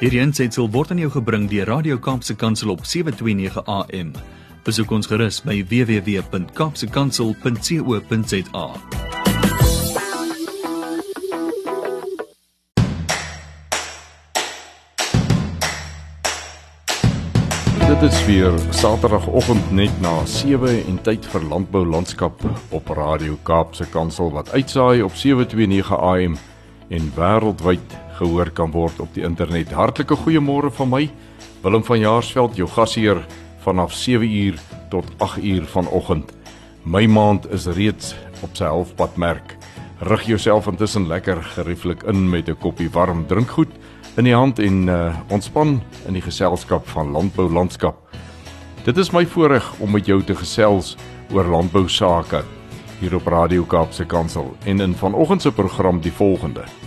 Hierdie aanseit word aan jou gebring deur Radio Kaapse Kansel op 7:29 AM. Besoek ons gerus by www.kapsekansel.co.za. Dit is weer Saterdagoggend net na 7 en tyd vir landbou landskap op Radio Kaapse Kansel wat uitsaai op 729 AM en wêreldwyd gehoor kan word op die internet. Hartlike goeiemôre van my Willem van Jaarsveld, jou gasheer vanaf 7uur tot 8uur vanoggend. My maand is reeds op sy halfpad merk. Rig jouself intussen lekker gerieflik in met 'n koppie warm drinkgoed in die hand en uh, ontspan in die geselskap van landbou landskap. Dit is my voorreg om met jou te gesels oor landbou sake hier op Radio Kaapse Kansel en in vanoggend se program die volgende.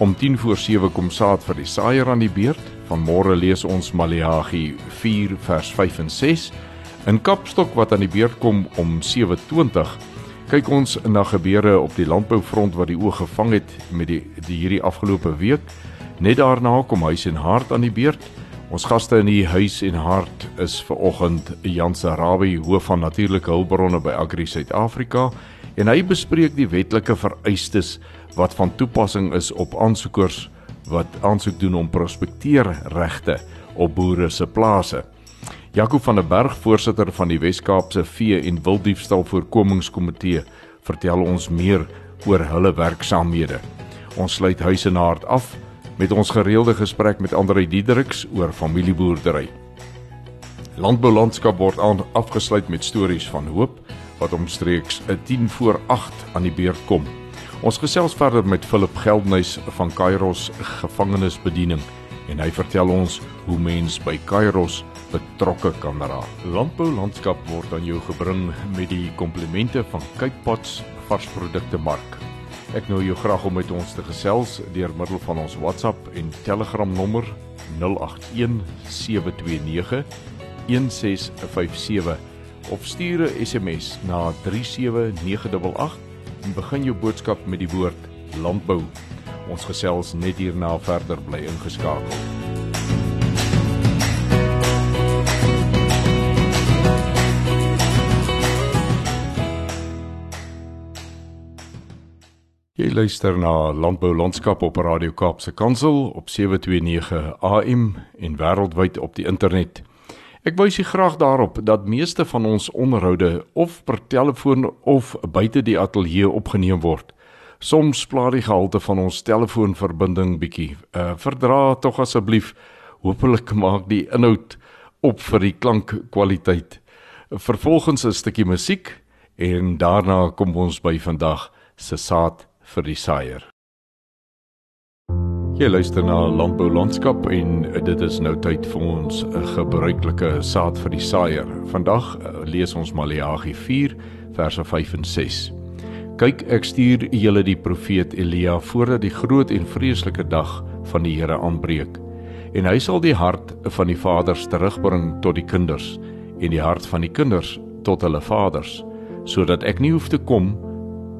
Om 10 voor 7 kom saad vir die saaier aan die beurt. Vanmôre lees ons Maleagi 4 vers 5 en 6. In Kapstok wat aan die beurt kom om 7:20 kyk ons na gebeure op die landboufront wat die oog gevang het met die, die hierdie afgelope week. Net daarna kom huis en hart aan die beurt. Ons gaste in die huis en hart is ver oggend Jan Sarabi, hoof van natuurlike hulpbronne by Agri Suid-Afrika, en hy bespreek die wetlike vereistes wat van toepassing is op aansoekers wat aansoek doen om prospekteerregte op boere se plase. Jaco van der Berg, voorsitter van die Wes-Kaapse Vee en Wilddiefstal Voorkomingskomitee, vertel ons meer oor hulle werksaamhede. Ons sluit huis en hart af met ons gereelde gesprek met Andre Diedericks oor familieboerdery. Landbou landskap word afgesluit met stories van hoop wat omstreeks 'n 10 voor 8 aan die beurt kom. Ons gesels verder met Philip Geldnys van Kairos gevangenisbediening en hy vertel ons hoe mens by Kairos betrokke kan raak. Landbou landskap word aan jou gebring met die komplimente van Cape Pots varsprodukte mark. Ek nooi jou graag om met ons te gesels deur middel van ons WhatsApp en Telegram nommer 081 729 1657 of stuur 'n SMS na 37988 en begin jou boodskap met die woord landbou. Ons gesels net hierna verder bly ingeskakel. Jy luister na Landbou Landskap op Radio Kaapse Kansel op 729 AM en wêreldwyd op die internet. Ek wys u graag daarop dat meeste van ons onderhoude of per telefoon of buite die ateljee opgeneem word. Soms pla die gehalte van ons telefoonverbinding bietjie. Uh verdra tog asseblief. Hoopelik maak die inhoud op vir die klankkwaliteit. Vervolgens 'n stukkie musiek en daarna kom ons by vandag se saad vir die saaier. Jy luister na Landbou Landskap en dit is nou tyd vir ons 'n gebruikelike saad vir die saaier. Vandag eh, lees ons Maleagi 4 verse 5 en 6. Kyk, ek stuur julle die profeet Elia voordat die groot en vreeslike dag van die Here aanbreek. En hy sal die hart van die vaders terugbring tot die kinders en die hart van die kinders tot hulle vaders, sodat ek nie hoef te kom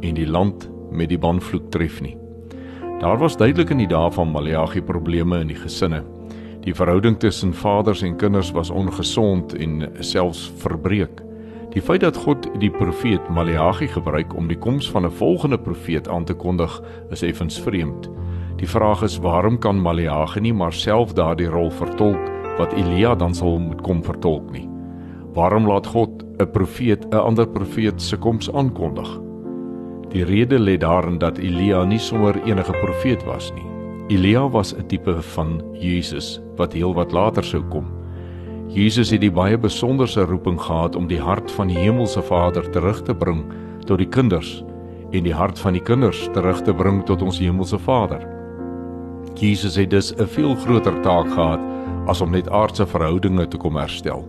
en die land met die banvloek tref nie. Daar was duidelik in die dae van Maleagi probleme in die gesinne. Die verhouding tussen vaders en kinders was ongesond en selfs verbreek. Die feit dat God die profeet Maleagi gebruik om die koms van 'n volgende profeet aan te kondig, is effens vreemd. Die vraag is waarom kan Maleagi nie maar self daardie rol vertolk wat Elia dan sal moet kom vertolk nie? Waarom laat God 'n profeet 'n ander profeet se koms aankondig? Die rede lê daarin dat Elia nie sommer enige profeet was nie. Elia was 'n tipe van Jesus wat heelwat later sou kom. Jesus het die baie besonderse roeping gehad om die hart van die hemelse Vader terug te bring tot die kinders en die hart van die kinders terug te bring tot ons hemelse Vader. Jesus het dus 'n veel groter taak gehad as om net aardse verhoudinge te kom herstel.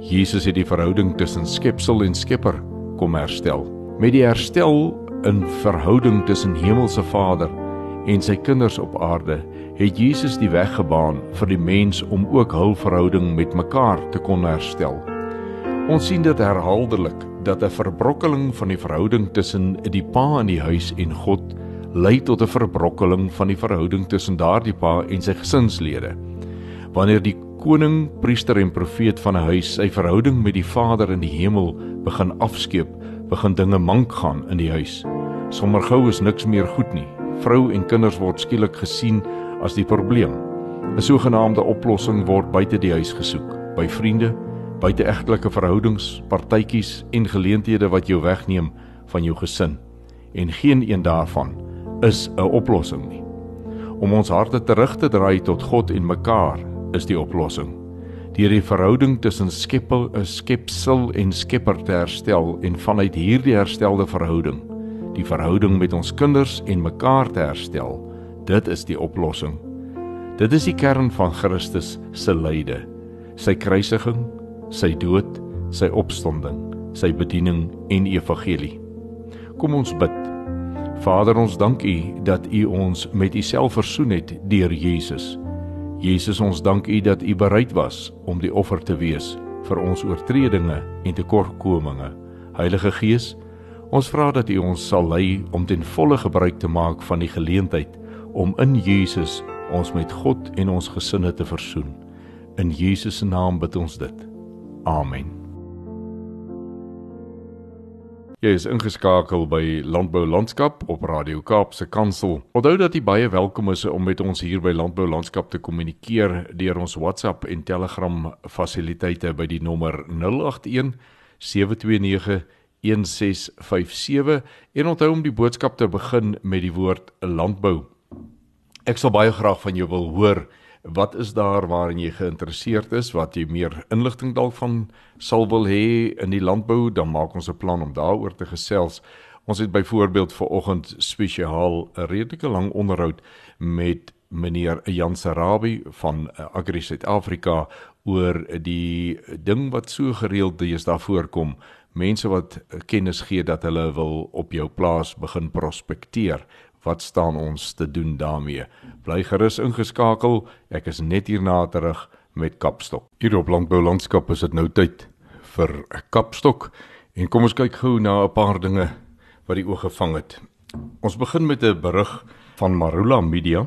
Jesus het die verhouding tussen skepsel en Skepper kom herstel. Met die herstel in verhouding tussen Hemelse Vader en sy kinders op aarde, het Jesus die weg gebaan vir die mens om ook hul verhouding met mekaar te kon herstel. Ons sien dit herhaaldelik dat 'n verbrokkeling van die verhouding tussen die pa in die huis en God lei tot 'n verbrokkeling van die verhouding tussen daardie pa en sy gesinslede. Wanneer die koning, priester en profeet van 'n huis sy verhouding met die Vader in die hemel begin afskeep, begin dinge mank gaan in die huis. Sommige gou is niks meer goed nie. Vrou en kinders word skielik gesien as die probleem. 'n Sogenaamde oplossing word buite die huis gesoek, by vriende, buite egtelike verhoudings, partytjies en geleenthede wat jou wegneem van jou gesin. En geen een daarvan is 'n oplossing nie. Om ons harte terug te draai tot God en mekaar is die oplossing. Deur die verhouding tussen skepel, 'n skepsel en skepper te herstel en vanuit hierdie herstelde verhouding die verhouding met ons kinders en mekaar te herstel, dit is die oplossing. Dit is die kern van Christus se lyde, sy kruisiging, sy dood, sy opstanding, sy bediening en evangelie. Kom ons bid. Vader, ons dank U dat U ons met U self versoen het deur Jesus. Jesus, ons dank U dat U bereid was om die offer te wees vir ons oortredinge en tekortkominge. Heilige Gees, ons vra dat U ons sal lei om ten volle gebruik te maak van die geleentheid om in Jesus ons met God en ons gesinne te versoen. In Jesus se naam bid ons dit. Amen. Jy is ingeskakel by Landbou Landskap op Radio Kaapse Kansel. Onthou dat jy baie welkom is om met ons hier by Landbou Landskap te kommunikeer deur ons WhatsApp en Telegram fasiliteite by die nommer 081 729 1657 en onthou om die boodskap te begin met die woord landbou. Ek sal baie graag van jou wil hoor wat is daar waarin jy geïnteresseerd is, wat jy meer inligting dalk van sal wil hê in die landbou, dan maak ons 'n plan om daaroor te gesels. Ons het byvoorbeeld ver oggend spesiaal 'n redelike lang onderhoud met meneer Jan Sarabi van eh, Agri Suid-Afrika oor die ding wat so gereeld daar voorkom mense wat kennis gee dat hulle wil op jou plaas begin prospekteer wat staan ons te doen daarmee? Bly gerus ingeskakel. Ek is net hierna terug met Kapstok. Hier op Landbou Landskap is dit nou tyd vir 'n Kapstok en kom ons kyk gou na 'n paar dinge wat die oog gevang het. Ons begin met 'n berig van Marula Media.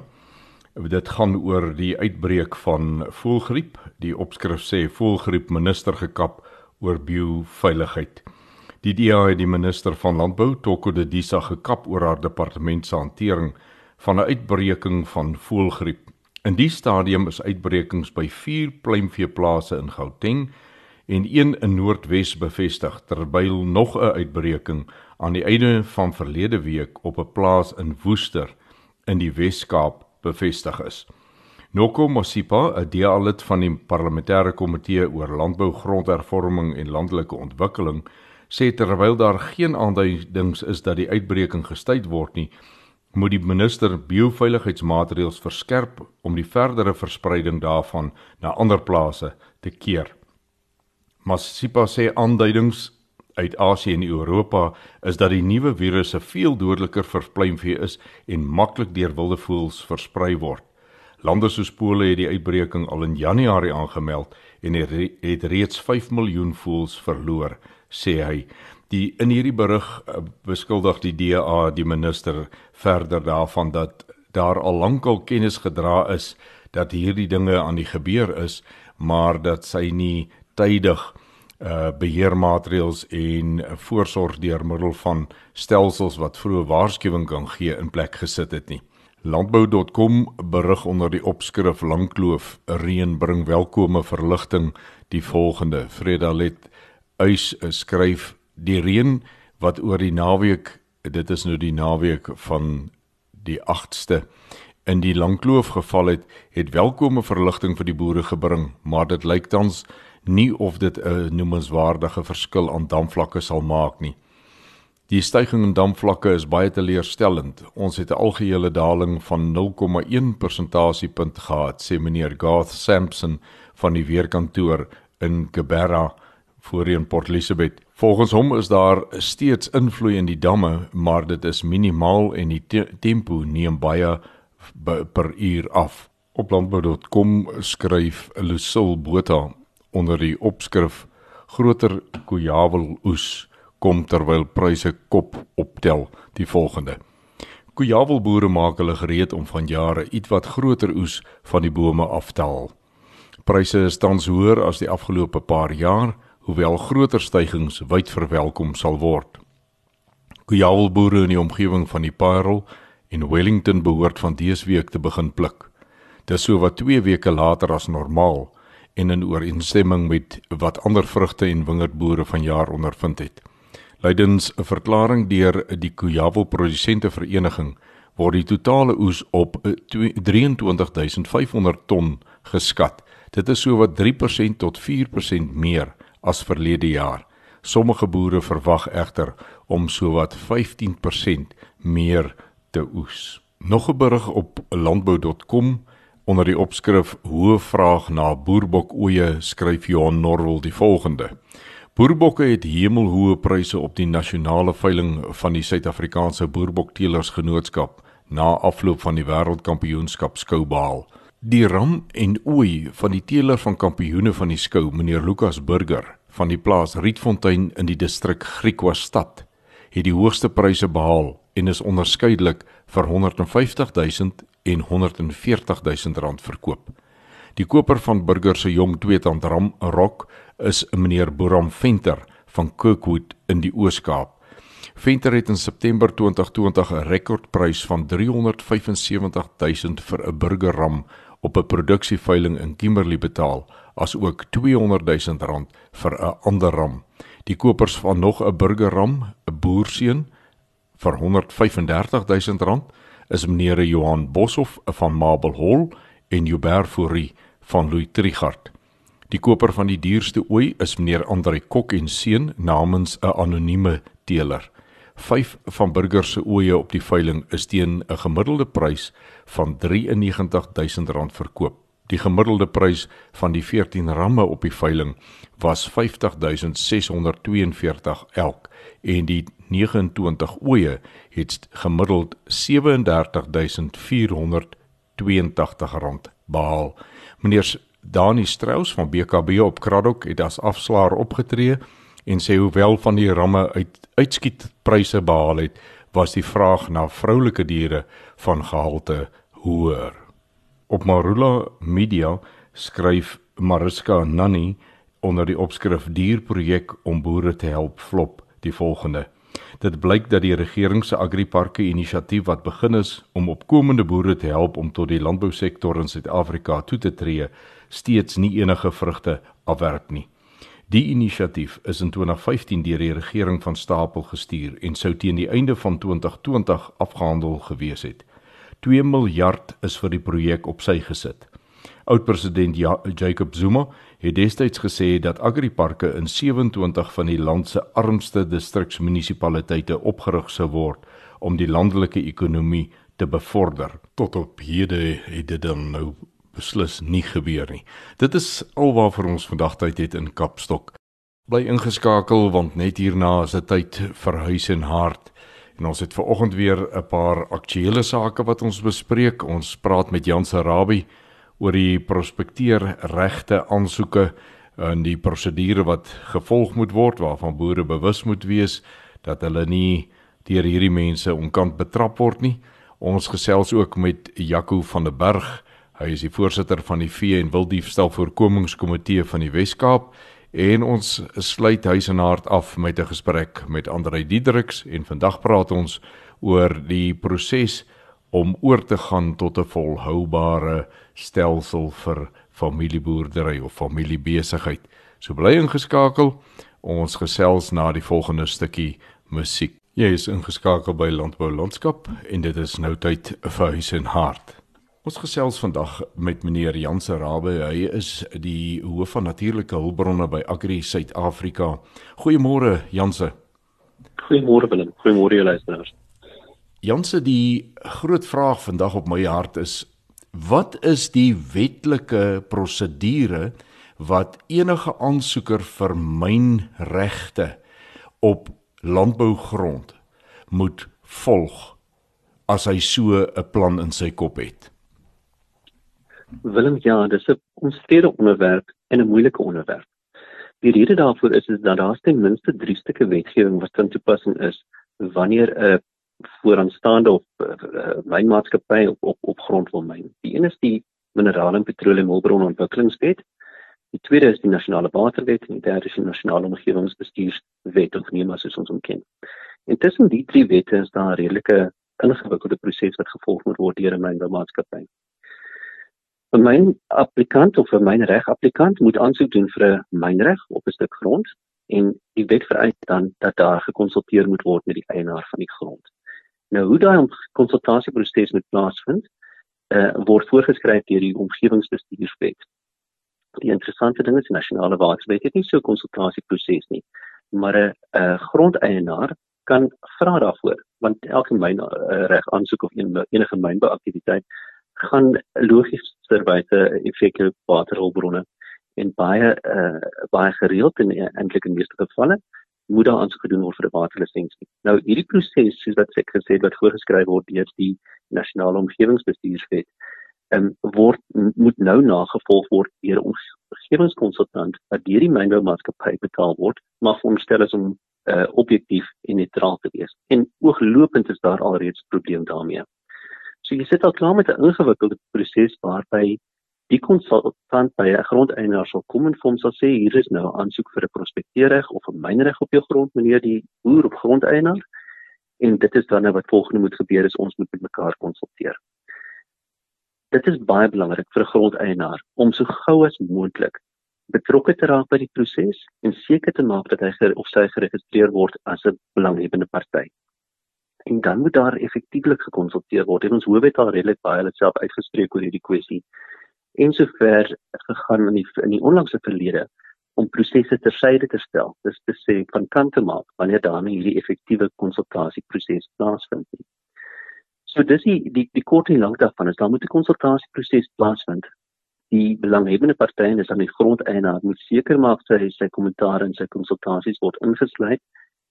Dit gaan oor die uitbreek van voëlgriep. Die opskrif sê voëlgriep minister gekap oor bioveiligheid. Die DA het die minister van Landbou, Toko de Disa, gekap oor haar departement se hantering van 'n uitbreking van voëlgriep. In die stadium is uitbrekings by 4 pluimveeplase in Gauteng en een in Noordwes bevestig, terwyl nog 'n uitbreking aan die einde van verlede week op 'n plaas in Woester in die Wes-Kaap bevestig is. Noko Mosipa, 'n DA-lid van die parlementêre komitee oor landbou, grondhervorming en landelike ontwikkeling, sê terwyl daar geen aanduidings is dat die uitbreking gestuit word nie, moet die minister bioveiligheidsmaatreëls verskerp om die verdere verspreiding daarvan na ander plase te keer. Masipa sê aanduidings uit Asië en Europa is dat die nuwe virusse veel dodeliker vir pluimvee is en maklik deur wilde voëls versprei word. Lande soos Pole het die uitbreking al in Januarie aangemeld en het reeds 5 miljoen voëls verloor sê hy. Die in hierdie berig uh, beskuldig die DA die minister verder daarvan dat daar al lankal kennis gedra is dat hierdie dinge aan die gebeur is, maar dat sy nie tydig uh beheermaatreëls en voorsorg deur middel van stelsels wat vroeë waarskuwing kan gee in plek gesit het nie. Landbou.com berig onder die opskrif Langkloof reën bring welkome verligting. Die volgende Fredalet uys eh, skryf die reën wat oor die naweek dit is nou die naweek van die 8ste in die langkloof geval het het welkome verligting vir die boere gebring maar dit lyk tans nie of dit 'n noemenswaardige verskil aan damvlakke sal maak nie Die stygings in damvlakke is baie teleurstellend. Ons het 'n algehele daling van 0,1 persentasiepunt gehad, sê meneer Garth Sampson van die weerkantoor in Geberra voorheen Port Elizabeth. Volgens hom is daar steeds invloei in die damme, maar dit is minimaal en die te tempo neem baie per uur af. Op landbou.com skryf Lucille Botha onder die opskrif groter kojavel oes kom terwyl pryse kop optel die volgende Kujawelboere maak hulle gereed om vanjaar 'n ietwat groter oes van die bome af te haal. Pryse is tans hoër as die afgelope paar jaar, hoewel groter stygings wyd verwelkom sal word. Kujawelboere in die omgewing van die Parel en Wellington behoort van dese week te begin pluk. Dis so wat 2 weke later as normaal en in ooreenstemming met wat ander vrugte en wingerdboere vanjaar ondervind het. Lydens 'n verklaring deur die Kujawel Produsente Vereniging word die totale oes op 23500 ton geskat. Dit is sowat 3% tot 4% meer as verlede jaar. Sommige boere verwag egter om sowat 15% meer te oes. Nog 'n berig op landbou.com onder die opskrif Hoë vraag na boerbokoeie skryf Johan Norwel die volgende: Boerbokke het hemelhoë pryse op die nasionale veiling van die Suid-Afrikaanse Boerbokteelers Genootskap na afloop van die Wêreldkampioenskap skou behaal. Die ram en ooi van die teeler van kampioene van die skou, meneer Lukas Burger van die plaas Rietfontein in die distrik Griquastad, het die hoogste pryse behaal en is onderskeidelik vir 150 000 en 140 000 rand verkoop. Die koper van Burger se jong tweetand ram rok is meneer Boram Venter van Kirkwood in die Oos-Kaap. Venter het in September 2020 'n rekordprys van 375000 vir 'n burgerram op 'n produksieveiling in Kimberley betaal, asook 200000 rand vir 'n ander ram. Die kopers van nog 'n burgerram, 'n boerseun vir 135000 rand, is meneer Johan Boshoff van Marble Hall en Hubert Fourie van Louis Trigard. Die koper van die duurste ooi is meneer Andre Kok en seun namens 'n anonieme teeler. 5 van burger se ooe op die veiling is teen 'n gemiddelde prys van R93000 verkoop. Die gemiddelde prys van die 14 ramme op die veiling was 50642 elk en die 29 ooe het gemiddeld R37482 behaal. Meneer Dani Strauss van BKB op Kraddock het as afslaer opgetree en sê hoewel van die ramme uit uitskiet pryse behaal het, was die vraag na vroulike diere van gehalte hoër. Op Marula Media skryf Mariska Nanni onder die opskrif Dierprojek om boere te help flop die volgende: Dit blyk dat die regering se agriparke inisiatief wat begin is om opkomende boere te help om tot die landbousektor in Suid-Afrika toe te tree, steeds nie enige vrugte afwerp nie. Die inisiatief is in 2015 deur die regering van Stapel gestuur en sou teen die einde van 2020 afgehandel gewees het. 2 miljard is vir die projek op sy gesit. Oud-president ja Jacob Zuma het destyds gesê dat agriparke in 27 van die land se armste distriksmunisipaliteite opgerig sou word om die landelike ekonomie te bevorder. Tot op hede het dit dan nou beslis nie gebeur nie. Dit is alwaar ons vandag tyd het in Kapstok. Bly ingeskakel want net hierna is dit tyd vir huis en hart. En ons het ver oggend weer 'n paar aktuelle sake wat ons bespreek. Ons praat met Jan Sarabi oor die prospekteer regte aansoeke en die prosedure wat gevolg moet word waarvan boere bewus moet wees dat hulle nie deur hierdie mense onkant betrap word nie. Ons gesels ook met Jaco van der Berg. Hy is die voorsitter van die Vee en Wilddiefstal Voorkomingskomitee van die Wes-Kaap en ons sluit huis en hart af met 'n gesprek met Andrei Diedriks en vandag praat ons oor die proses om oor te gaan tot 'n volhoubare stelsel vir familieboerdery of familiebesigheid. So bly ingeskakel. Ons gesels na die volgende stukkie musiek. Jy is ingeskakel by Landbou Landskap en dit is nou tyd vir huis en hart. Ons gesels vandag met meneer Jan Serabe. Hy is die hoof van natuurlike hulpbronne by Agri Suid-Afrika. Goeiemôre Janse. Goeiemôre Willem. Goeiemôre luisteraars. Janse, die groot vraag vandag op my hart is wat is die wetlike prosedure wat enige aansoeker vir mynregte op landbougrond moet volg as hy so 'n plan in sy kop het? Willem, ja, dis 'n omstrede onderwerp en 'n moeilike onderwerp. Die rede daarvoor is is dat daar ten minste 3 stukke wetgewing wat van toepassing is wanneer 'n vooraanstaande of uh, mynmaatskappy op op op grond wil myn. Die een is die Minerale en Petroleum Hulpbron Ontwikkelingswet. Die tweede is die Nasionale Waterwet en die derde is die Nasionale Omgewingsbestuurswet of NEMA soos ons hom ken. Intussen die drie wette is daar 'n redelike ingewikkelde proses wat gevolg moet word deur 'n mynboumaatskappy. 'n Myn applikant of 'n mynreg applikant moet aansoek doen vir 'n mynreg op 'n stuk grond en die wet vereis dan dat daar gekonsulteer moet word met die eienaar van die grond. Nou hoe daai konsultasieproses moet plaasvind, uh, word voorgeskryf deur die omgewingsbestuurswet. Die interessante ding is die nasionale waterwet het nie so 'n konsultasieproses nie, maar 'n uh, grondeienaar kan vra daarvoor want elke myn uh, reg aansoek of en, enige mynbouaktiwiteit gaan logiesverwyte effekte waterhulpbronne en baie uh, baie gereeld en eintlik in meeste gevalle moet daar aansoek gedoen word vir 'n waterlisensie. Nou hierdie proses soos wat ek gesê het wat voorgeskryf word deur die nasionale omgewingsbestuurswet, um, word moet nou nagevolg word deur 'n omgewingskonsultant wat deur die mynboumaatskappy betaal word, maar veronderstel is om uh, objektief en neutraal te wees. En ooglopend is daar alreeds probleem daarmee. So jy sit al klaar met 'n ingewikkelde proses waarby die konsultant by 'n grondeienaar sal kom en vir hom sal sê hier is nou 'n aansoek vir 'n prospekteerreg of 'n mynreg op jou grond meneer die boer of grondeienaar en dit is dan nou wat volgende moet gebeur is ons moet met mekaar konsulteer. Dit is baie belangrik vir 'n grondeienaar om so gou as moontlik betrokke te raak by die proses en seker te maak dat hy of sy geregistreer word as 'n belanghebbende party. En dan moet daar effektiewelik gekonsulteer word. En ons hoef dit al redelik baie hulle self uitgespreek oor hierdie kwessie en sover gegaan in die in die onlangse verlede om prosesse tersyde te stel. Dis te sê van kant te maak wanneer daarmee hierdie effektiewe konsultasieproses plaasvind. So dis die die, die kort en lank daarvan is dan moet 'n konsultasieproses plaasvind. Die belanghebbende partye en dis dan die grondeienaar moet seker maak sy sy kommentaar en sy konsultasies word ingesluit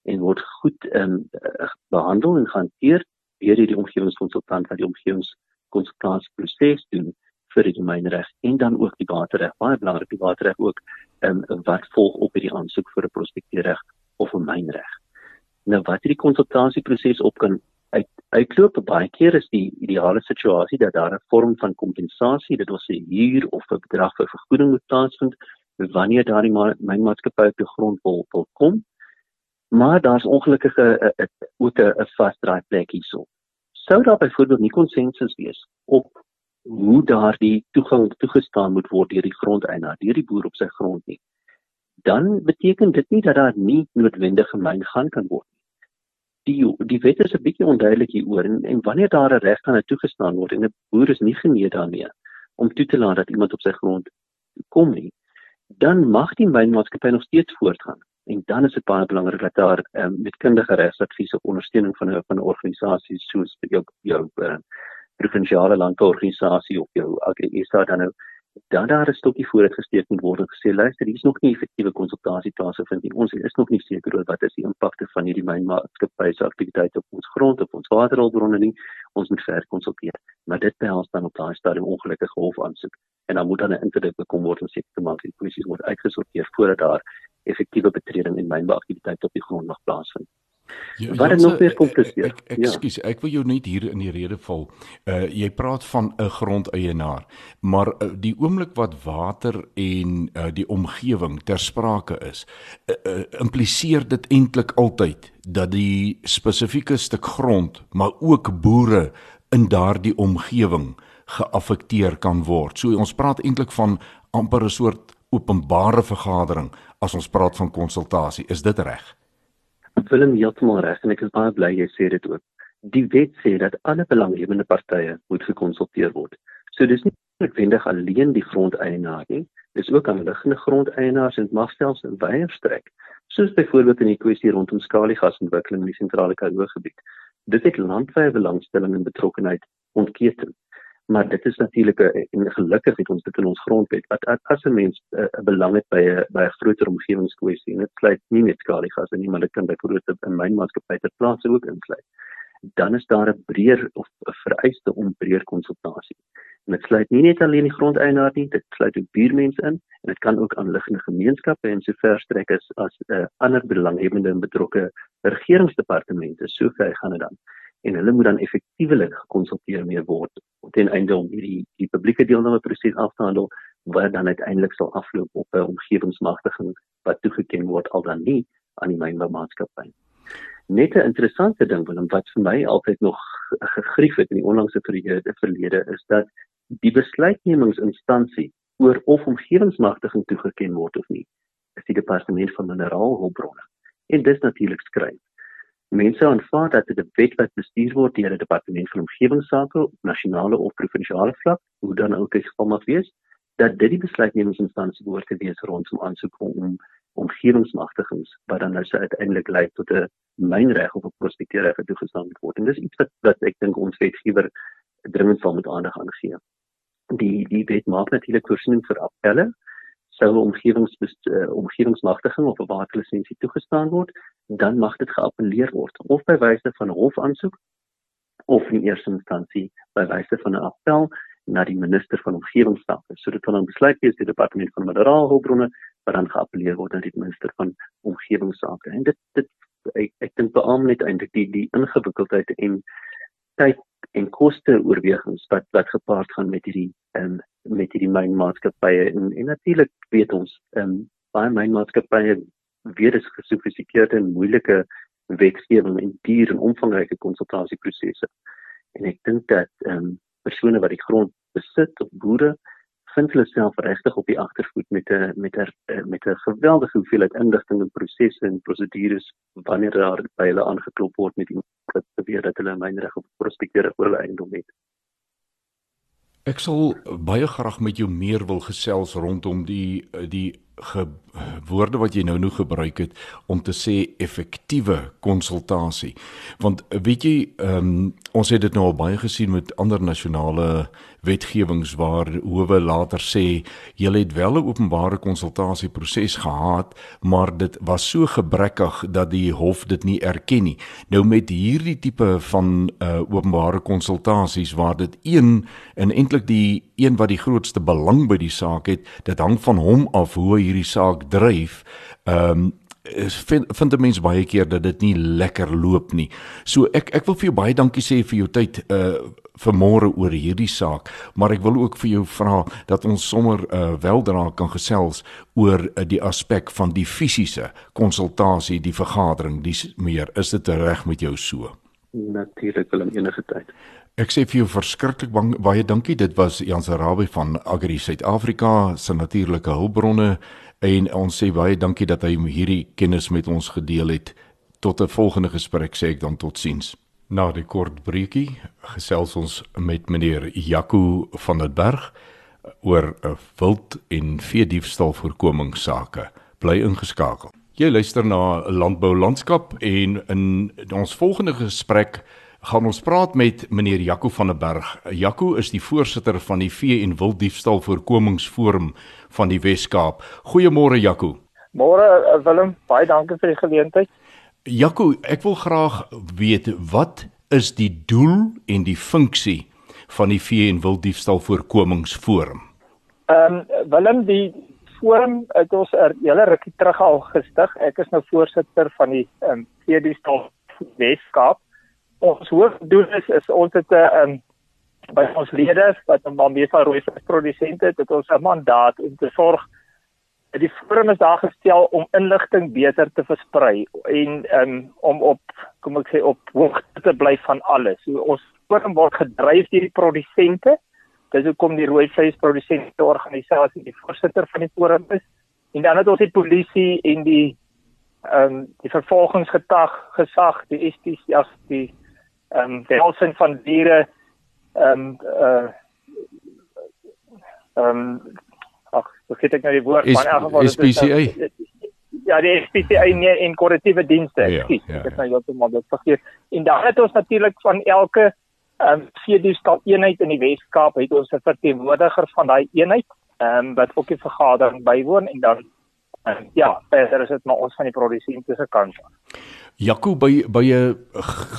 en word goed ehm um, behandel en gehanteer deur die omgewingskonsultant wat die omgewingskonsultasieproses doen vir die mynreg en dan ook die waterreg. Baie belangrik die waterreg ook ehm um, wat volg op hierdie aansoek vir 'n prospekteerreg of 'n mynreg. Nou wat hierdie konsultasieproses op kan uit uitloop baie keer is die ideale situasie dat daar 'n vorm van kompensasie, dit wil sê huur of 'n bedrag vir vergoeding moet plaasvind wanneer daardie mynmaatskappy op die grond wil wil kom. Maar daar's ongelukkige ook 'n vasdraai plek hierso. Sou daar byvoorbeeld nie konsensus wees op hoe daardie toegang toegestaan moet word deur die grondeienaar, deur die boer op sy grond nie. Dan beteken dit nie dat daar nie noodwendig gemyn gaan kan word nie. Die die wet is 'n bietjie onduidelik hieroor en, en wanneer daar 'n reg aan toegestaan word en 'n boer is nie genee daarmee om toe te laat dat iemand op sy grond kom nie, dan mag die mynmaatskappy nog steeds voortgaan. En dan is dit baie belangrik dat daar um, met kundige regsadvies op ondersteuning van 'n van 'n organisasie soos jou jou uh, provinsiale landbouorganisasie of jou AgriSA dan nou dan daar 'n stokkie vooruit gesteek moet word en gesê luister hier is nog nie effektiewe konsultasie plaasgevind nie. Ons is nog nie seker oor wat is die impakte van hierdie mynmaatskappy se aktiwiteite op ons grond of ons waterhulpbronne nie. Ons moet ver konsulteer. Maar dit behels dan op daai stadium ongelukkige hof aansoek. En dan moet dan 'n interdik bekom word om seker te maak die kwessies word uitgesorteer voordat daar effektiewe betreding in mynbouaktiwiteite op die grond mag plaasvind Ja, Wat het nog meer kompliseer? Ekskuus, ja. ek wil jou net hier in die rede val. Uh jy praat van 'n grondeienaar, maar uh, die oomblik wat water en uh die omgewing ter sprake is, uh, uh, impliseer dit eintlik altyd dat die spesifieke stuk grond, maar ook boere in daardie omgewing geaffekteer kan word. So ons praat eintlik van amper 'n soort openbare vergadering as ons praat van konsultasie. Is dit reg? Willem heeltemal reg en ek is baie bly jy sê dit ook. Die wet sê dat alle belanghebbende partye moet gekonsulteer word. So dis nie noodwendig alleen die grondeienaar nie, dis ook aan liggende grondeienaars en mag selfs in wyeer strek, soos byvoorbeeld in die kwessie rondom skaliegasontwikkeling in die sentrale Karoo gebied. Dit het landwyse belangstelling en betrokkenheid ontketen maar dit is natuurlik 'n gelukkig het ons dit in ons grondwet. Wat as 'n mens 'n uh, belang het by 'n by 'n groter omgewingskwessie en dit sluit nie net skaliegas in nie maar dit kan by groter in myn maatskappy ter plaatse ook insluit dan is daar 'n breër of 'n vereiste om breër konsultasie. En dit sluit nie net alleen die grondeienaar nie dit sluit ook buurmense in en dit kan ook aanliggende gemeenskappe en sover strek as as 'n uh, ander belanghebbende en betrokke regeringsdepartemente. So ver gaan dit dan en hulle moet dan effektiewelik gekonsulteer mee word ten einde om hierdie die publieke deelname proses af te handel wat dan uiteindelik sal afloop op 'n omgewingsmagtiging wat toegeken word al dan nie aan die mynboumaatskappy. Net 'n interessante ding Willem wat vir my altyd nog gegrief het in die onlangse verlede verlede is dat die besluitnemingsinstansie oor of omgewingsmagtiging toegeken word of nie is die departement van mineraalhulpbronne en dis natuurlik skryf. Mense aanvaar dat dit 'n wet wat bestuur word deur die departement van omgewingsake op nasionale of provinsiale vlak, hoe dan ook dit geval mag wees, dat dit die besluitnemingsinstansie behoort te wees rondom aansoek om omgewingsmagtigings wat dan nou se uiteindelik lei tot 'n mynreg of 'n prospekteerreg toegestaan word. En dis iets wat wat ek dink ons wetgewer dringend sal moet aandag aan gee. Die die wet maak natuurlik voorsiening vir appelle sou omgewings uh, omgewingsmagtiging of 'n waterlisensie toegestaan word, dan mag dit geappeleer word of by wyse van hofaansoek of in eerste instansie by wyse van 'n appel na die minister van omgewingsake. So dit kan dan besluit wees die departement van mineraalhulpbronne wat dan geappeleer word na die minister van omgewingsake. En dit dit ek ek dink beamoen net eintlik die die ingewikkeldheid en tyd en koste oorwegings wat wat gepaard gaan met hierdie ehm um, met hierdie mynmaatskappye en en natuurlik weet ons ehm um, baie mynmaatskappye weet dit gesofistikeerde en moeilike wetgewing en duur en omvangryke konsultasieprosesse. En ek dink dat ehm um, persone wat die grond besit of boere vind hulle self regtig op die agtervoet met 'n met 'n met 'n geweldige hoeveelheid inligting en prosesse en prosedures wanneer daar by hulle aangeklop word met iemand wat beweer dat hulle 'n mynreg of prospekteer oor hulle eiendom het. Ek sal baie graag met jou meer wil gesels rondom die die woorde wat jy nou nou gebruik het om te sê effektiewe konsultasie. Want weet jy, um, ons het dit nou al baie gesien met ander nasionale wetgewings waar howe later sê jy het wel 'n openbare konsultasieproses gehad, maar dit was so gebrekkig dat die hof dit nie erken nie. Nou met hierdie tipe van uh, openbare konsultasies waar dit een en eintlik die een wat die grootste belang by die saak het, dit hang van hom af hoe hierdie saak dryf, ehm um, is vind, vind 'n mens baie keer dat dit nie lekker loop nie. So ek ek wil vir jou baie dankie sê vir jou tyd uh vanmôre oor hierdie saak, maar ek wil ook vir jou vra dat ons sommer uh weldra kan gesels oor uh, die aspek van die fisiese konsultasie, die vergadering, dis meer. Is dit reg met jou so? Natuurlik wil enige tyd. Ek sê vir jou verskriklik baie dankie. Dit was Jan Sarabi van Agri Suid-Afrika se natuurlike hulpbronne en ons sê baie dankie dat hy hierdie kennis met ons gedeel het. Tot 'n volgende gesprek sê ek dan totsiens. Na die kort breekie gesels ons met meneer Jaco van der Berg oor wild en vee diefstal voorkomingsake. Bly ingeskakel. Jy luister na Landbou Landskap en in ons volgende gesprek gaan ons praat met meneer Jaco van der Berg. Jaco is die voorsitter van die Vee en Wilddiefstal Voorkomingsforum van die Wes-Kaap. Goeiemôre Jaco. Môre eh, Willem, baie dankie vir die geleentheid. Jaco, ek wil graag weet wat is die doel en die funksie van die Vee en Wilddiefstal Voorkomingsforum? Ehm um, Willem, die forum het ons 'n er, hele rukkie terug al gestig. Ek is nou voorsitter van die ehm um, Vee Diefstal Wes-Kaap ons hoofdoel is is ons het 'n um, by ons lede wat dan meestal rooi produsente het, ons 'n mandaat om te sorg dat die forum is daar gestel om inligting beter te versprei en um, om op kom ek sê op hoogte te bly van alles. So ons forum word gedryf deur die produsente. Dis hoekom die rooi vleisprodusente organisasie die voorsitter van die forum is. En dan het ons die polisie en die ehm um, die vervolgingsgetag gesag, die SPC as die ehm um, welsin van diere ehm um, uh ehm um, ag, vergeet ek nou die woord van in elk geval SPCA. Ja, die SPCA nie in korrektiewe dienste. Ja, ja, ja, ek het nou heeltemal dit vergeet. En dan het ons natuurlik van elke ehm um, vierdiefstal eenheid in die Wes-Kaap het ons 'n verteenwoordiger van daai eenheid ehm um, wat ook die vergadering bywoon en dan um, ja, verder is dit maar ons van die produsente se kant af. Jaco by by 'n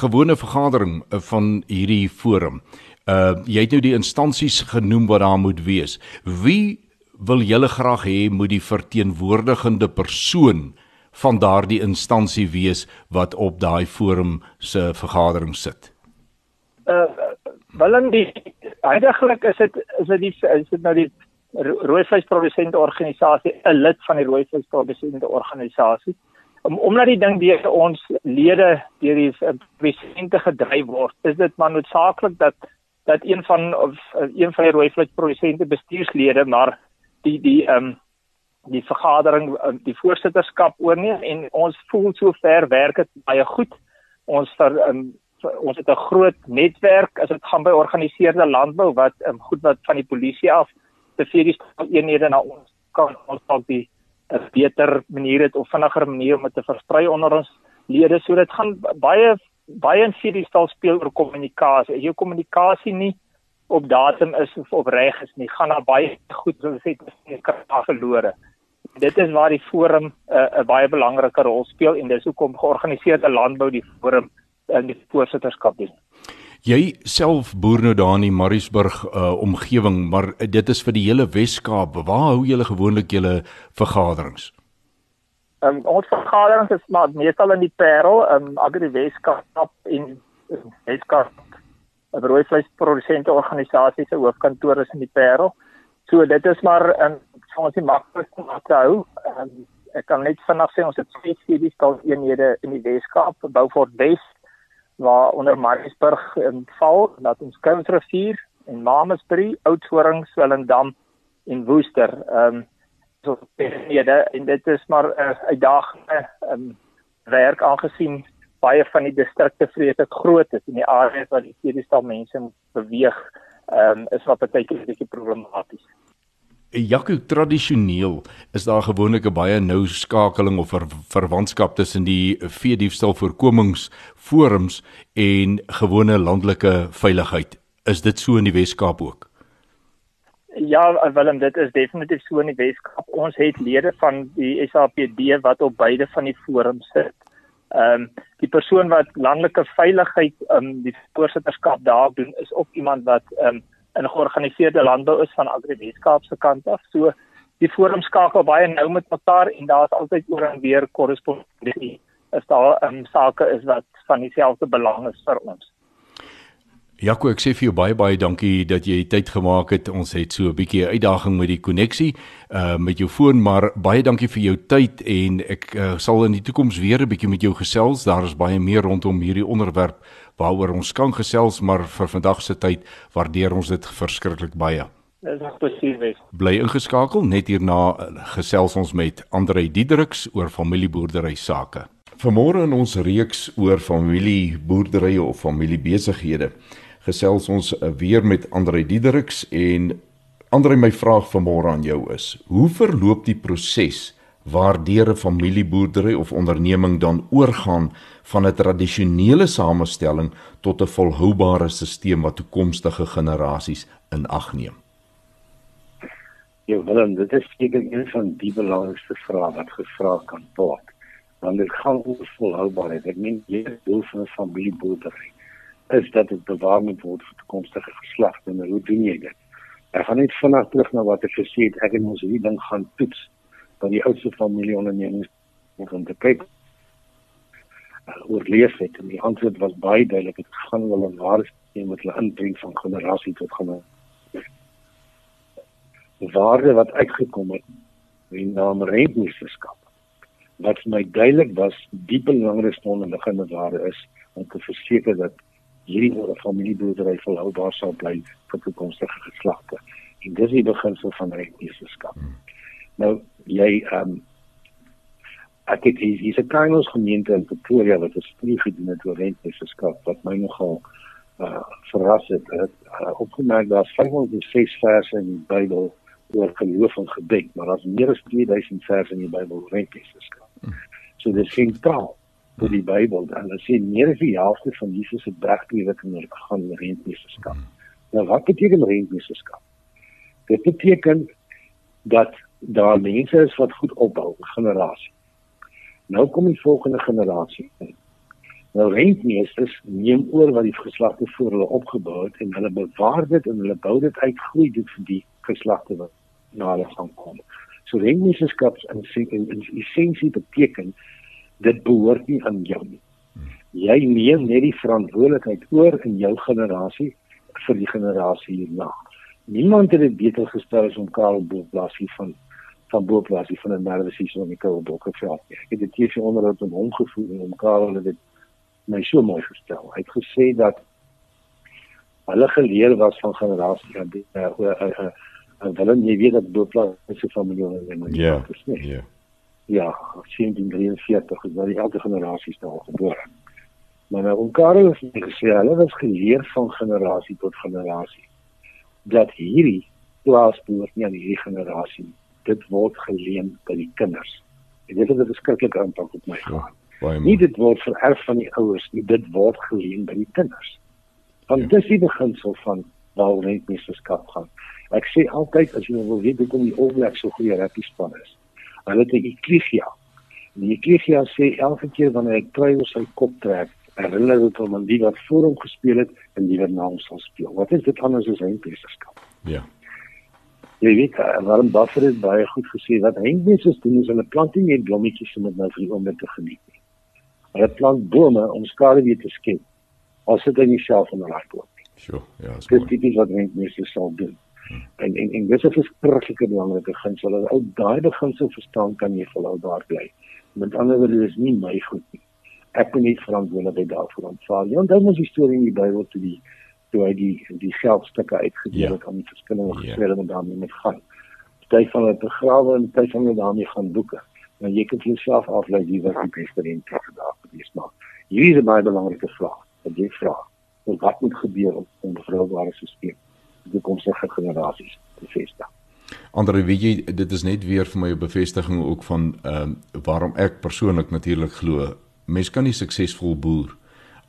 gewone vergadering van hierdie forum. Uh jy het nou die instansies genoem wat daar moet wees. Wie wil julle graag hê moet die verteenwoordigende persoon van daardie instansie wees wat op daai forum se vergadering sit? uh Willem die eintlik is dit is dit die is dit nou die rooivleisprodusente organisasie 'n lid van die rooivleisprodusente organisasie om omdat die ding deur ons lede deur die presidente gedryf word is dit maar noodsaaklik dat dat een van of een van die rooivleisprodusente bestuurslede maar die die ehm um, die vergadering die voorsitterskap oorneem en ons voel so ver werk dit baie goed. Ons vir um, ons het 'n groot netwerk as dit gaan by georganiseerde landbou wat um, goed wat van die polisie af te vir die eenhede na ons kan ons dalk die 'n beter manier het of vinniger manier om dit te versprei onder ons lede. So dit gaan baie baie in hierdie stal speel oor kommunikasie. As jou kommunikasie nie op datum is of op reg is nie gaan daar baie goed soos sê kan verlore. Dit is waar die forum eh, 'n uh, baie belangrike rol speel en dis hoekom georganiseerde landbou die forum in die voorsitterskap doen. Jy self boer nou daar in die Mariesburg uh, omgewing, maar dit is vir die hele Wes-Kaap. Waar hou julle gewoonlik julle vergaderings? Um, ons vergaderings is maar meestal in die Parel, um, agter die Wes-Kaap in Wes-Kaap. 'n Rooivleisprodusente organisasie se hoofkantoor is in die Parel. So dit is maar um, vir ons die maklikste om te hou. Um, ek kan net vinnig sê ons het twee studies daar eenhede in die Wes-Kaap, Beaufort Wes waar onder Mariesburg in val dat ons Kunsrivier en Mamasbury, Oudtshoorn, Swellendam en Woester ehm um, so eenhede en dit is maar 'n uh, uitdagende um, werk aangesien baie van die distrikte vreeslik groot is en die areas waar die stedestal mense beweeg ehm um, is wat baie keer 'n bietjie problematies. Jaco tradisioneel is daar gewoonlik 'n baie nou skakeling of ver, verwantskap tussen die veediefstal voorkomingsforums en gewone landelike veiligheid. Is dit so in die Wes-Kaap ook? Ja, Willem, dit is definitief so in die Wes-Kaap. Ons het lede van die SAPD wat op beide van die forums sit. Ehm um, die persoon wat landelike veiligheid ehm um, die voorsitterskap daar doen is ook iemand wat ehm um, in georganiseerde landbou is van Agri Weskaap se kant af. So die forum skakel baie nou met mekaar en daar's altyd oor en weer korrespondensie as daar um, sake is wat van dieselfde belang is vir ons. Jaco, ek sê vir jou baie baie dankie dat jy tyd gemaak het. Ons het so 'n bietjie uitdaging met die koneksie uh met jou foon, maar baie dankie vir jou tyd en ek uh, sal in die toekoms weer 'n bietjie met jou gesels. Daar is baie meer rondom hierdie onderwerp waaroor ons kan gesels, maar vir vandag se tyd waardeer ons dit verskriklik baie. Dis spesifiek. Bly ingeskakel net hierna eh, gesels ons met Andre Diedriks oor familieboerdery sake. Vanmôre in ons reeks oor familieboerderye of familiebesighede gesels ons eh, weer met Andre Diedriks en Andre my vraag vanmôre aan jou is: Hoe verloop die proses waardeur 'n familieboerdery of onderneming dan oorgaan van 'n tradisionele samestelling tot 'n volhoubare stelsel wat toekomstige generasies in ag neem. Ja, wel, dit is seker een van die belangrikste vrae wat gevra kan word. Want dit gaan oor volhoubaarheid. Ek meen, jy is doel van 'n familieboerdery is dat dit bewaar moet word vir toekomstige geslagte. En hoe doen jy dit? Ek gaan net vinnig terug na wat ek gesê het. Ek en ons hierdie ding gaan toets van die oudste familieondernemings om te kyk uh, oorleef het. En die antwoord was baie duidelik dit gaan hulle ware stelsel met hulle inbring van generasie tot generasie die waarde wat uitgekom het in naam rentmeesterskap wat my duidelik was die belangrikste onderliggende waarde is om te verseker dat hierdie familieboerdery volhoubaar sal bly vir toekomstige geslagte. En dis die beginsel van rentmeesterskap. Nou jy ehm um, ek het hier hier's 'n klein gemeente in Pretoria wat 'n studie gedoen het oor rentmeesterskap wat my nogal uh verras het. Het uh, opgemerk daar's 506 verse in die Bybel oor geloof en gebed, maar daar's meer as 2000 verse in die Bybel oor rentmeesterskap. So dis sentraal vir die Bybel. En hulle sê meer as die helfte van Jesus se bergpredikinge gaan oor rentmeesterskap. Nou wat beteken rentmeesterskap? Dit beteken dat daar mense is wat goed opbou, generasie. Nou kom die volgende generasie. Nou rentmeesters neem oor wat die geslagte voor hulle opgebou het en hulle bewaar dit en hulle bou dit uit groei dit vir die geslagte wat na hulle gaan kom. So rentmeesterskap in in, in essensie beteken dit behoort nie aan jou nie. jy neem net die verantwoordelikheid oor in jou generasie vir die generasie hierna. Niemand het dit beter gestel as om Karel Boplasie van van Boplasie van 'n nervus so 'n Karel Boplasie. Ek het dit hier so onderhoud met hom gevoel en om Karel het dit my so mooi gestel. Hy het gesê dat hulle geleer was van generasie aan die uh, uh, uh, uh, en dan jy weet dat Boplasie se familie en ja. Ja. Ja, sien die 43 is nou die elke generasie is daar gebore. Maar nou om Karel het gesê hulle was geleer van generasie tot generasie dat hierdie plaas behoort nie aan hierdie generasie nie. Dit word geleen by die kinders. En dit het 'n verskriklike impak op my gehad. Ja, nie dit word vererf van die ouers nie, dit word geleen by die kinders. Want ja. dis die beginsel van waar rentmeesterskap gaan. Ek sê altyd as jy wil weet hoekom die All Blacks so goeie rugby span is. Hulle het 'n ekligia. Die ekligia sê elke keer wanneer hy kry op sy kop trek, herinner dit hom aan die wat voor hom gespeel het en die wat na hom sal speel. Wat is dit anders as eindmeesterskap? Ja. Jy weet, waarom Buffer het baie goed gesê dat eindmeesters doen is hulle plant nie net blommetjies om dit nou vir die oomblik te geniet nie. Hulle plant bome om skade weer te skep. As dit in jouself van 'n raak word. Sjoe, ja, dis mooi. Dit is wat eindmeesters sal doen. Hmm. En en en dis 'n verskriklike belangrike beginsel. As ou daai beginsel verstaan, kan jy volhou daar bly. Met ander woorde, dis nie my goed nie ek moet nie verantwoordelikheid daarvoor aanvaar nie. Onthou mos die storie in die Bybel toe die toe hy die die geldstukke uitgedeel het ja. aan die verskillende ja. gespreide met daarmee met gaan. Tyd van het begrawe en tyd van het daarmee gaan boeke. Nou jy kan jouself aflei wie was die die dag gewees maar. Hierdie is 'n baie belangrike vraag. Wat jy vra, wat moet gebeur om 'n betroubare stelsel vir die komende generasies te vestig? Andre, weet jy, dit is net weer vir my 'n bevestiging ook van ehm um, waarom ek persoonlik natuurlik glo mens kan nie suksesvol boer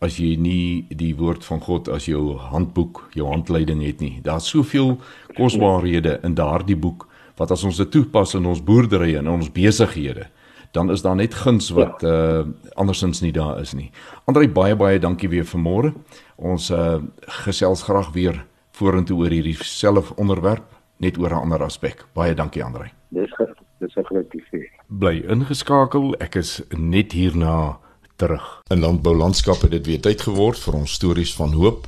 as jy nie die woord van God as jou handboek, jou handleiding het nie. Daar's soveel kosbarehede in daardie boek wat as ons dit toepas in ons boerdery en ons besighede, dan is daar net guns wat ja. uh andersins nie daar is nie. Andrei baie baie dankie weer vir môre. Ons uh gesels graag weer vorentoe oor hierdie self onderwerp net oor 'n ander aspek. Baie dankie Andrei. Dis dis 'n groot plesier. Bly ingeskakel. Ek is net hierna terug. In landboulandskap het dit weer tyd geword vir ons stories van hoop.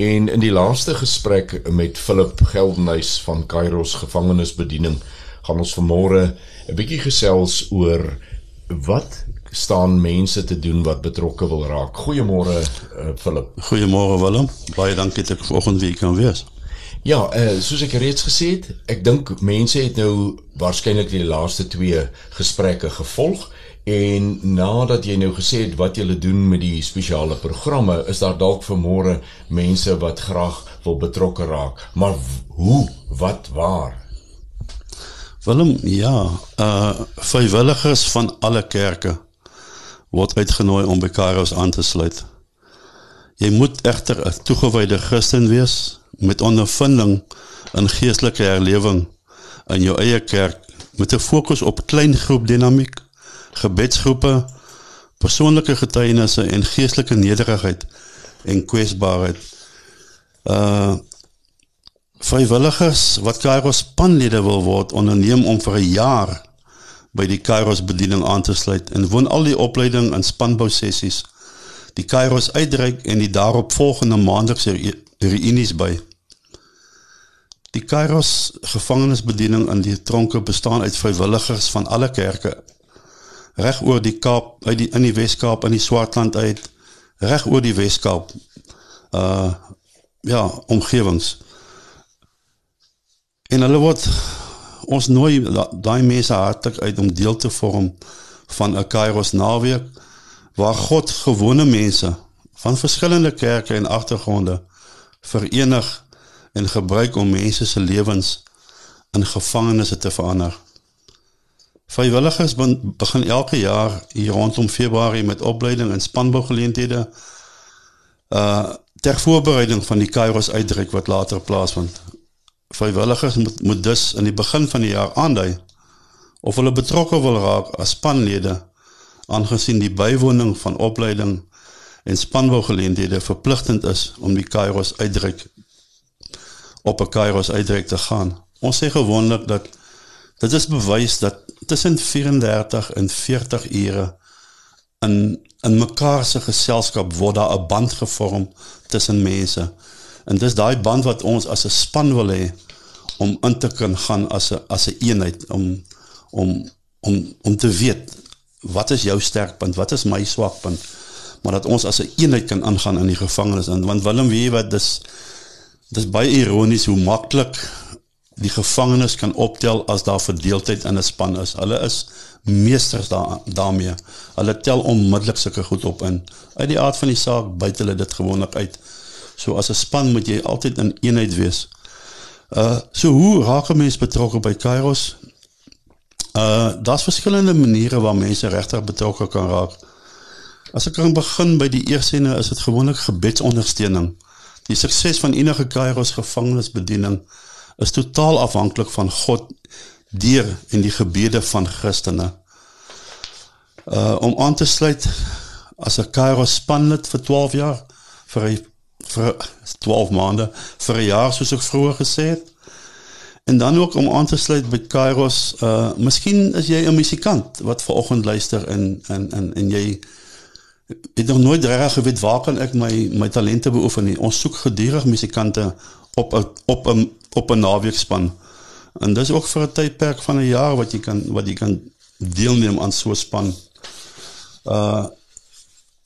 En in die laaste gesprek met Philip Geldenhuys van Kairos gevangenisbediening gaan ons vanmôre 'n bietjie gesels oor wat staan mense te doen wat betrokke wil raak. Goeiemôre uh, Philip. Goeiemôre Willem. Baie dankie dat ek vanoggend weer kan wees. Ja, uh, soos ek reeds gesê het, ek dink mense het nou waarskynlik die laaste twee gesprekke gevolg. En nadat jy nou gesê het wat jy doen met die spesiale programme, is daar dalk vermoere mense wat graag wil betrokke raak. Maar hoe, wat, waar? Willem, ja, uh vrywilligers van alle kerke word uitgenooi om by Kairos aan te sluit. Jy moet egter 'n toegewyde Christen wees met ondervinding in geestelike herlewing in jou eie kerk met 'n fokus op klein groep dinamiek gebedsgroepe, persoonlike getuienisse en geestelike nederigheid en kwesbaarheid. Uh vrywilligers wat Kairos spanlede wil word onderneem om vir 'n jaar by die Kairos bediening aan te sluit en woon al die opleiding en spanbou sessies die Kairos uitreik en die daarop volgende maandelikse reunies by. Die Kairos gevangenisbediening in die tronke bestaan uit vrywilligers van alle kerke reg oor die Kaap, uit die in die Wes-Kaap in die Swartland uit, reg oor die Wes-Kaap. Uh ja, omgewings. En hulle word ons nooi daai mense hartlik uit om deel te vorm van 'n Kairos naweek waar God gewone mense van verskillende kerke en agtergronde verenig en gebruik om mense se lewens in gevangenisse te verander. Vrywilligers begin elke jaar hier rondom Februarie met opleiding en spanbougeleenthede uh ter voorbereiding van die Kairos uitdruk wat later plaasvind. Vrywilligers moet, moet dus in die begin van die jaar aandui of hulle betrokke wil raak as spanlede aangesien die bywoning van opleiding en spanbougeleenthede verpligtend is om die Kairos uitdruk op 'n Kairos uitdruk te gaan. Ons sê gewoonlik dat dit is bewys dat tussen 34 en 40 ure in in mekaar se geselskap word daar 'n band gevorm tussen mense. En dis daai band wat ons as 'n span wil hê om in te kan gaan as 'n as 'n eenheid om om om om te weet wat is jou sterkpunt, wat is my swakpunt, maar dat ons as 'n eenheid kan aangaan in die gevangenis en want Willem weet wat dis dis baie ironies hoe maklik die gevangenes kan optel as daar verdeeldheid in 'n span is. Hulle is meesters daar daarmee. Hulle tel onmiddellik sulke goed op in. Uit die aard van die saak buit hulle dit gewoonlik uit. So as 'n span moet jy altyd in eenheid wees. Uh so hoe raak 'n mens betrokke by Kairos? Uh daar's verskillende maniere waar mense regtig betrokke kan raak. As ek kan begin by die eerste ene is dit gewoonlik gebedsondersteuning. Die sukses van enige Kairos gevangenisbediening is totaal afhanklik van God deur en die gebede van Christene. Uh om aan te sluit as 'n Kairos spanlid vir 12 jaar vir vir 12 maande vir 'n jaar soos ek vroeër gesê het. En dan ook om aan te sluit by Kairos, uh miskien is jy 'n musikant wat vanoggend luister en en en en jy het nog nooit reg geweet waar kan ek my my talente beoefen nie. Ons soek gedurig musikante op a, op 'n op 'n naweekspan. En dis ook vir 'n tydperk van 'n jaar wat jy kan wat jy kan deelneem aan so 'n span. Uh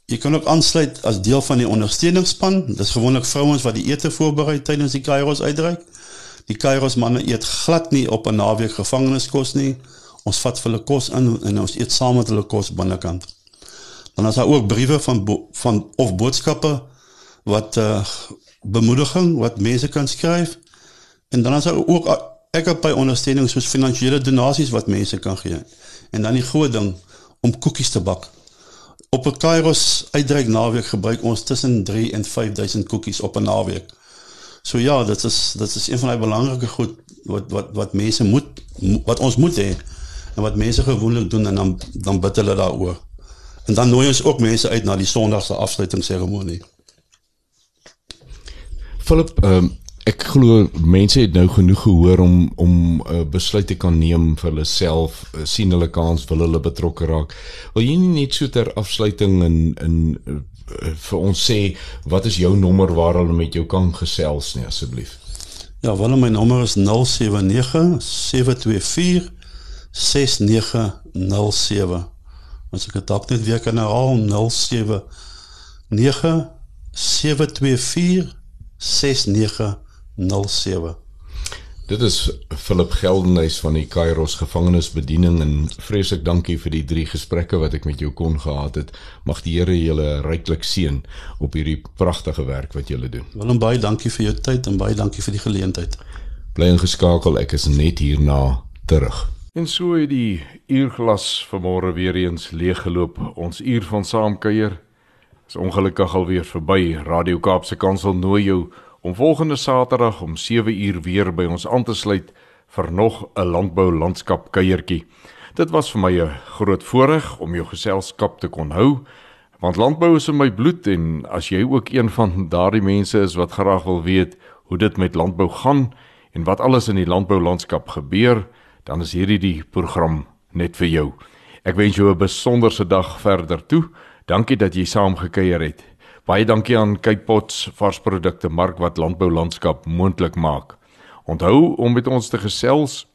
jy kan ook aansluit as deel van die ondersteuningsspan. Dis gewoonlik vrouens wat die ete voorberei tydens die Kairos uitreik. Die Kairos manne eet glad nie op 'n naweek gevangeniskos nie. Ons vat hulle kos in en ons eet saam met hulle kos binnekant. Dan is daar ook briewe van van of boodskappe wat uh bemoediging wat mense kan skryf. En dan is daar ook ek het by ondersteuning soos finansiële donasies wat mense kan gee. En dan die groot ding om koekies te bak. Op 'n Kairos uitreik naweek gebruik ons tussen 3 en 5000 koekies op 'n naweek. So ja, dit is dit is een van die belangrike goed wat wat wat mense moet wat ons moet hê en wat mense gewoonlik doen en dan dan bid hulle daaroor. En dan nooi ons ook mense uit na die Sondagse afsluitingsseremonie. Philip, ehm um, ek glo mense het nou genoeg gehoor om om 'n uh, besluit te kan neem vir hulle self, uh, sien hulle kans wil hulle betrokke raak. Wil jy nie net so ter afsluiting in in uh, vir ons sê wat is jou nommer waar hulle met jou kan gesels nie asseblief? Ja, wel my nommer is 079 724 6907. As ek dit dalk net weer kan herhaal 079 724 6907. Dit is Philip Geldenhuys van die Kairos gevangenisbediening en vreeslik dankie vir die drie gesprekke wat ek met jou kon gehad het. Mag die Here julle ryklik seën op hierdie pragtige werk wat julle doen. Willem baie dankie vir jou tyd en baie dankie vir die geleentheid. Bly ingeskakel, ek is net hierna terug. En so het die uurglas vanmôre weer eens leeggeloop. Ons uur van saamkuier is ongelukkig alweer verby. Radio Kaapse Kansel nooi jou om volgende Saterdag om 7 uur weer by ons aan te sluit vir nog 'n landbou landskap kuiertjie. Dit was vir my 'n groot voorreg om jou geselskap te kon hou, want landbou is in my bloed en as jy ook een van daardie mense is wat graag wil weet hoe dit met landbou gaan en wat alles in die landbou landskap gebeur, dan is hierdie die program net vir jou. Ek wens jou 'n besonderse dag verder toe. Dankie dat jy saam gekuier het. Baie dankie aan Cape Pots varsprodukte mark wat landbou landskap moontlik maak. Onthou om met ons te gesels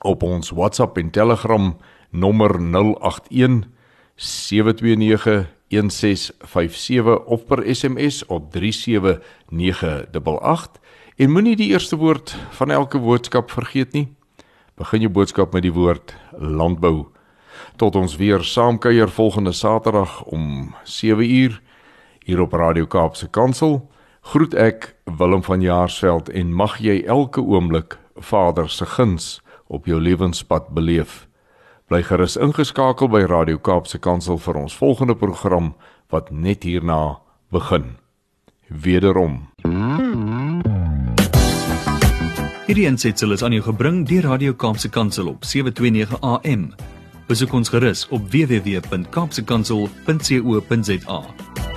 op ons WhatsApp en Telegram nommer 081 729 1657 of per SMS op 37988 en moenie die eerste woord van elke boodskap vergeet nie. Begin jou boodskap met die woord landbou tot ons weer saamkuier volgende Saterdag om 7uur hier op Radio Kaapse Kansel. Groet ek Willem van Jaarsveld en mag jy elke oomblik Vader se guns op jou lewenspad beleef. Bly gerus ingeskakel by Radio Kaapse Kansel vir ons volgende program wat net hierna begin. Wederom. Hierdie aansetsel is aan jou gebring deur Radio Kaapse Kansel op 729 AM. Besoek ons gerus op www.kaapsekansel.co.za.